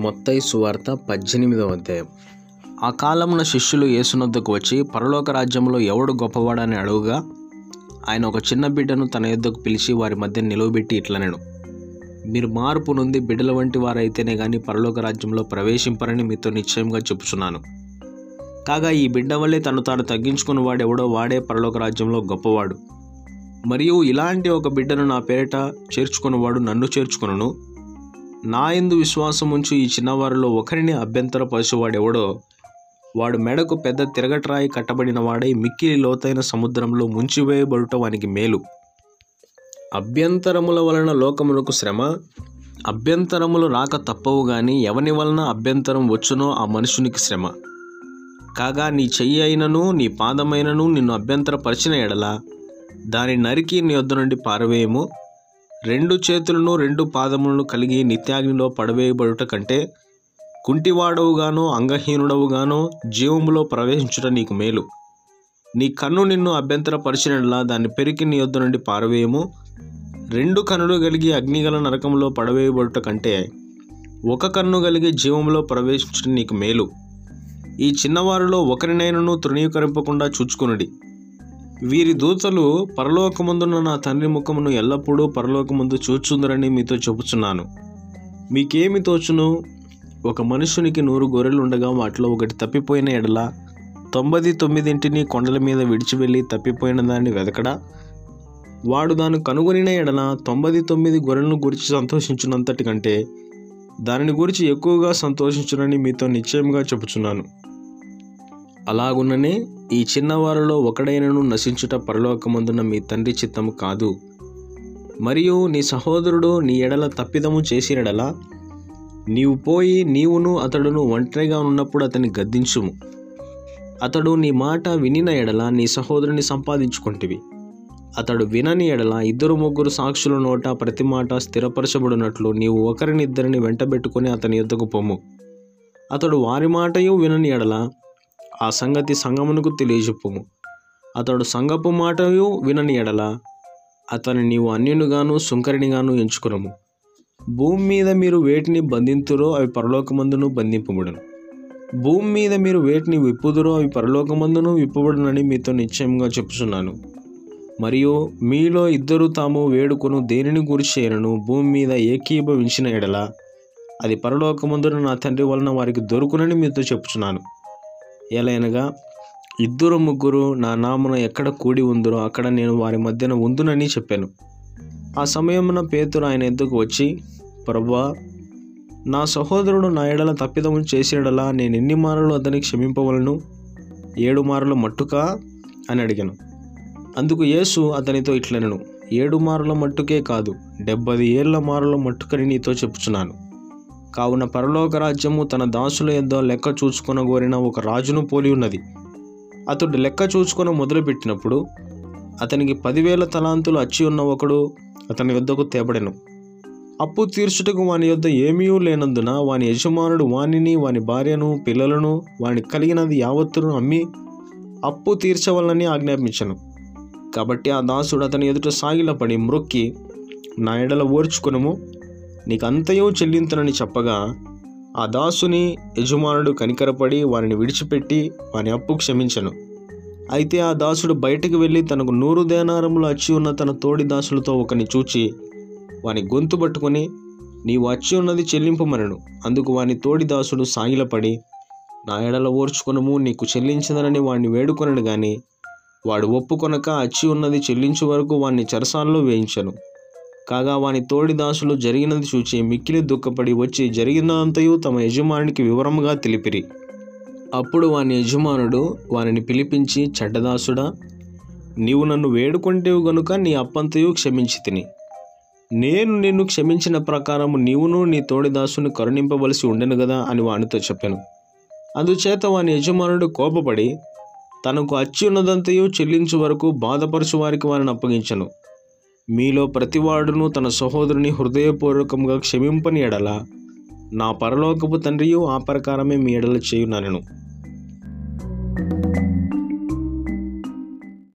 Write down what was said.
మొత్తై సువార్త పద్దెనిమిదవ అధ్యాయం. ఆ కాలమున శిష్యులు యేసునొద్దకు వచ్చి పరలోక రాజ్యంలో ఎవడు గొప్పవాడని అడుగుగా ఆయన ఒక చిన్న బిడ్డను తన యొద్దకు పిలిచి వారి మధ్య నిలువబెట్టి ఇట్లనెను. మీరు మార్పు నుండి బిడ్డల వంటి వారైతేనే కానీ పరలోక రాజ్యంలో ప్రవేశింపరని మీతో నిశ్చయంగా చెప్పుచున్నాను. కాగా ఈ బిడ్డ వల్లే తను తాను తగ్గించుకున్న వాడెవడో వాడే పరలోక రాజ్యంలో గొప్పవాడు. మరియు ఇలాంటి ఒక బిడ్డను నా పేరిట చేర్చుకున్నవాడు నన్ను చేర్చుకొనును. నా ఎందు విశ్వాసం ఉంచు ఈ చిన్నవారిలో ఒకరిని అభ్యంతరపరచువాడెవడో వాడు మెడకు పెద్ద తిరగట్రాయి కట్టబడిన వాడై మిక్కిలి లోతైన సముద్రంలో ముంచివేయబడుట వానికి మేలు. అభ్యంతరముల వలన లోకమునకు శ్రమ అభ్యంతరములు రాక తప్పవు గాని ఎవని వలన అభ్యంతరం వచ్చునో ఆ మనుషునికి శ్రమ. కాగా నీ చెయ్యి అయినను నీ పాదమైనను నిన్ను అభ్యంతరపరిచిన ఎడల దాని నరికి నీ వద్ద నుండి పారవేయము రెండు చేతులను రెండు పాదములను కలిగి నిత్యాగ్నిలో పడవేయబడుట కంటే కుంటివాడవుగానో అంగహీనుడవుగానో జీవములో ప్రవేశించుట నీకు మేలు. నీ కన్ను నిన్ను అభ్యంతరపరిచినలా దాన్ని పెరికి నీ వద్ద నుండి పారవేయము. రెండు కన్నులు కలిగి అగ్నిగల నరకంలో పడవేయబడుట కంటే ఒక కన్ను కలిగి జీవంలో ప్రవేశించడం నీకు మేలు. ఈ చిన్నవారిలో ఒకరినైనను తృణీకరింపకుండా చూచుకునుడి. వీరి దూతలు పరలోకముందున్న నా తండ్రి ముఖమును ఎల్లప్పుడూ పరలోకముందు చూచుందరని మీతో చెబుతున్నాను మీకేమి తోచును? ఒక మనుషునికి నూరు గొర్రెలు ఉండగా వాటిలో ఒకటి తప్పిపోయిన ఎడల తొంభై తొమ్మిదింటిని కొండల మీద విడిచి వెళ్ళి తప్పిపోయిన దాన్ని వెతకడా వాడు దాన్ని కనుగొనిన ఎడల తొంభై తొమ్మిది గొర్రెలను గురించి సంతోషించినంతటి కంటే దానిని గురించి ఎక్కువగా సంతోషించునని మీతో నిశ్చయంగా చెబుచున్నాను. అలాగున్ననే ఈ చిన్నవారిలో ఒకడైనను నశించుట పరలోకమందున మీ తండ్రి చిత్తము కాదు. మరియు నీ సహోదరుడు నీ ఎడల తప్పిదము చేసినడలా నీవు పోయి నీవును అతడును ఒంటరిగా ఉన్నప్పుడు అతన్ని గద్దించుము. అతడు నీ మాట వినిన ఎడల నీ సహోదరుని సంపాదించుకుంటివి. అతడు వినని ఎడల ఇద్దరు ముగ్గురు సాక్షుల నోట ప్రతి మాట స్థిరపరచబడినట్లు నీవు ఒకరినిద్దరిని వెంటబెట్టుకొని అతని యొద్దకు పొమ్ము అతడు వారి మాటయు వినని ఎడల ఆ సంగతి సంగమునకు తెలియజెప్పుము. అతడు సంగపు మాటయు వినని ఎడల అతని నీవు అన్యునిగాను సుంకరినిగాను ఎంచుకునము. భూమి మీద మీరు వేటిని బంధింతురో అవి పరలోకమందును బంధింపబడను. భూమి మీద మీరు వేటిని విప్పుదురో అవి పరలోకమందును విప్పబడునని మీతో నిశ్చయంగా చెప్పుచున్నాను. మరియు మీలో ఇద్దరు తాము వేడుకొను దేనిని గురించి చేయను భూమి మీద ఏకీభవించిన ఎడల అది పరలోకమందున నా తండ్రి వలన వారికి దొరుకునని మీతో చెప్పుచున్నాను. ఎలయనగా ఇద్దరు ముగ్గురు నా నామున ఎక్కడ కూడి ఉందరో అక్కడ నేను వారి మధ్యన ఉందునని చెప్పాను. ఆ సమయమున పేతురు ఆయన ఎద్దుకు వచ్చి ప్రభా నా సహోదరుడు నా ఎడల తప్పిదము చేసేడలా నేను ఎన్ని మారలు అతనికి క్షమింపవలను? ఏడు మారలు మట్టుకా? అని అడిగాను. అందుకు యేసు అతనితో ఇట్లనను ఏడు మారుల మట్టుకే కాదు డెబ్బది ఏళ్ళ మారుల మట్టుకని నీతో చెప్పుచున్నాను. కావున పరలోక రాజ్యము తన దాసుల యొద్ద లెక్క చూచుకొనగోరిన ఒక రాజును పోలి ఉన్నది. అతడు లెక్క చూచుకొని మొదలుపెట్టినప్పుడు అతనికి పదివేల తలాంతులు అచ్చి ఉన్న ఒకడు అతని వద్దకు తేబడెను. అప్పు తీర్చుటకు వాని యొద్ద ఏమీ లేనందున వాని యజమానుడు వానిని వాని భార్యను పిల్లలను వాని కలిగినది యావత్తును అమ్మి అప్పు తీర్చవలనని ఆజ్ఞాపించను. కాబట్టి ఆ దాసుడు అతని ఎదుట సాగిలపడి మ్రొక్కి నా ఎడల ఓర్చుకునము. నీకు అంతయో చెల్లింతునని చెప్పగా ఆ దాసుని యజమానుడు కనికరపడి వారిని విడిచిపెట్టి వాని అప్పు క్షమించను. అయితే ఆ దాసుడు బయటకు వెళ్ళి తనకు నూరు దేనారములు అచ్చి ఉన్న తన తోడి దాసులతో ఒకని చూచి వాని గొంతు పట్టుకొని నీవు అచ్చి ఉన్నది చెల్లింపమనను. అందుకు వాని తోడి దాసుడు సాగిలపడి నా ఎడల ఓర్చుకునము నీకు చెల్లించదనని వాడిని వేడుకొనడు గాని వాడు ఒప్పుకొనక అచ్చి ఉన్నది చెల్లించే వరకు వాణ్ణి చెరసాల్లో వేయించను. కాగా వాని తోడి దాసులు జరిగినది చూచి మిక్కిలి దుఃఖపడి వచ్చి జరిగినంతయు తమ యజమానికి వివరముగా తెలిపిరి. అప్పుడు వాని యజమానుడు వానిని పిలిపించి చెడ్డదాసుడా నీవు నన్ను వేడుకొంటేవు గనుక నీ అప్పంతయు క్షమించి తిని నేను నిన్ను క్షమించిన ప్రకారము నీవును నీ తోడిదాసును కరుణింపవలసి ఉండెను కదా అని వానితో చెప్పాను. అందుచేత వాని యజమానుడు కోపపడి తనకు అచ్చి ఉన్నదంతయు చెల్లించు వరకు బాధపరచు వారికి వారిని అప్పగించను. మీలో ప్రతివాడును తన సహోదరుని హృదయపూర్వకంగా క్షమింపని ఎడల నా పరలోకపు తండ్రియు ఆ ప్రకారమే మీ ఎడల చేయునను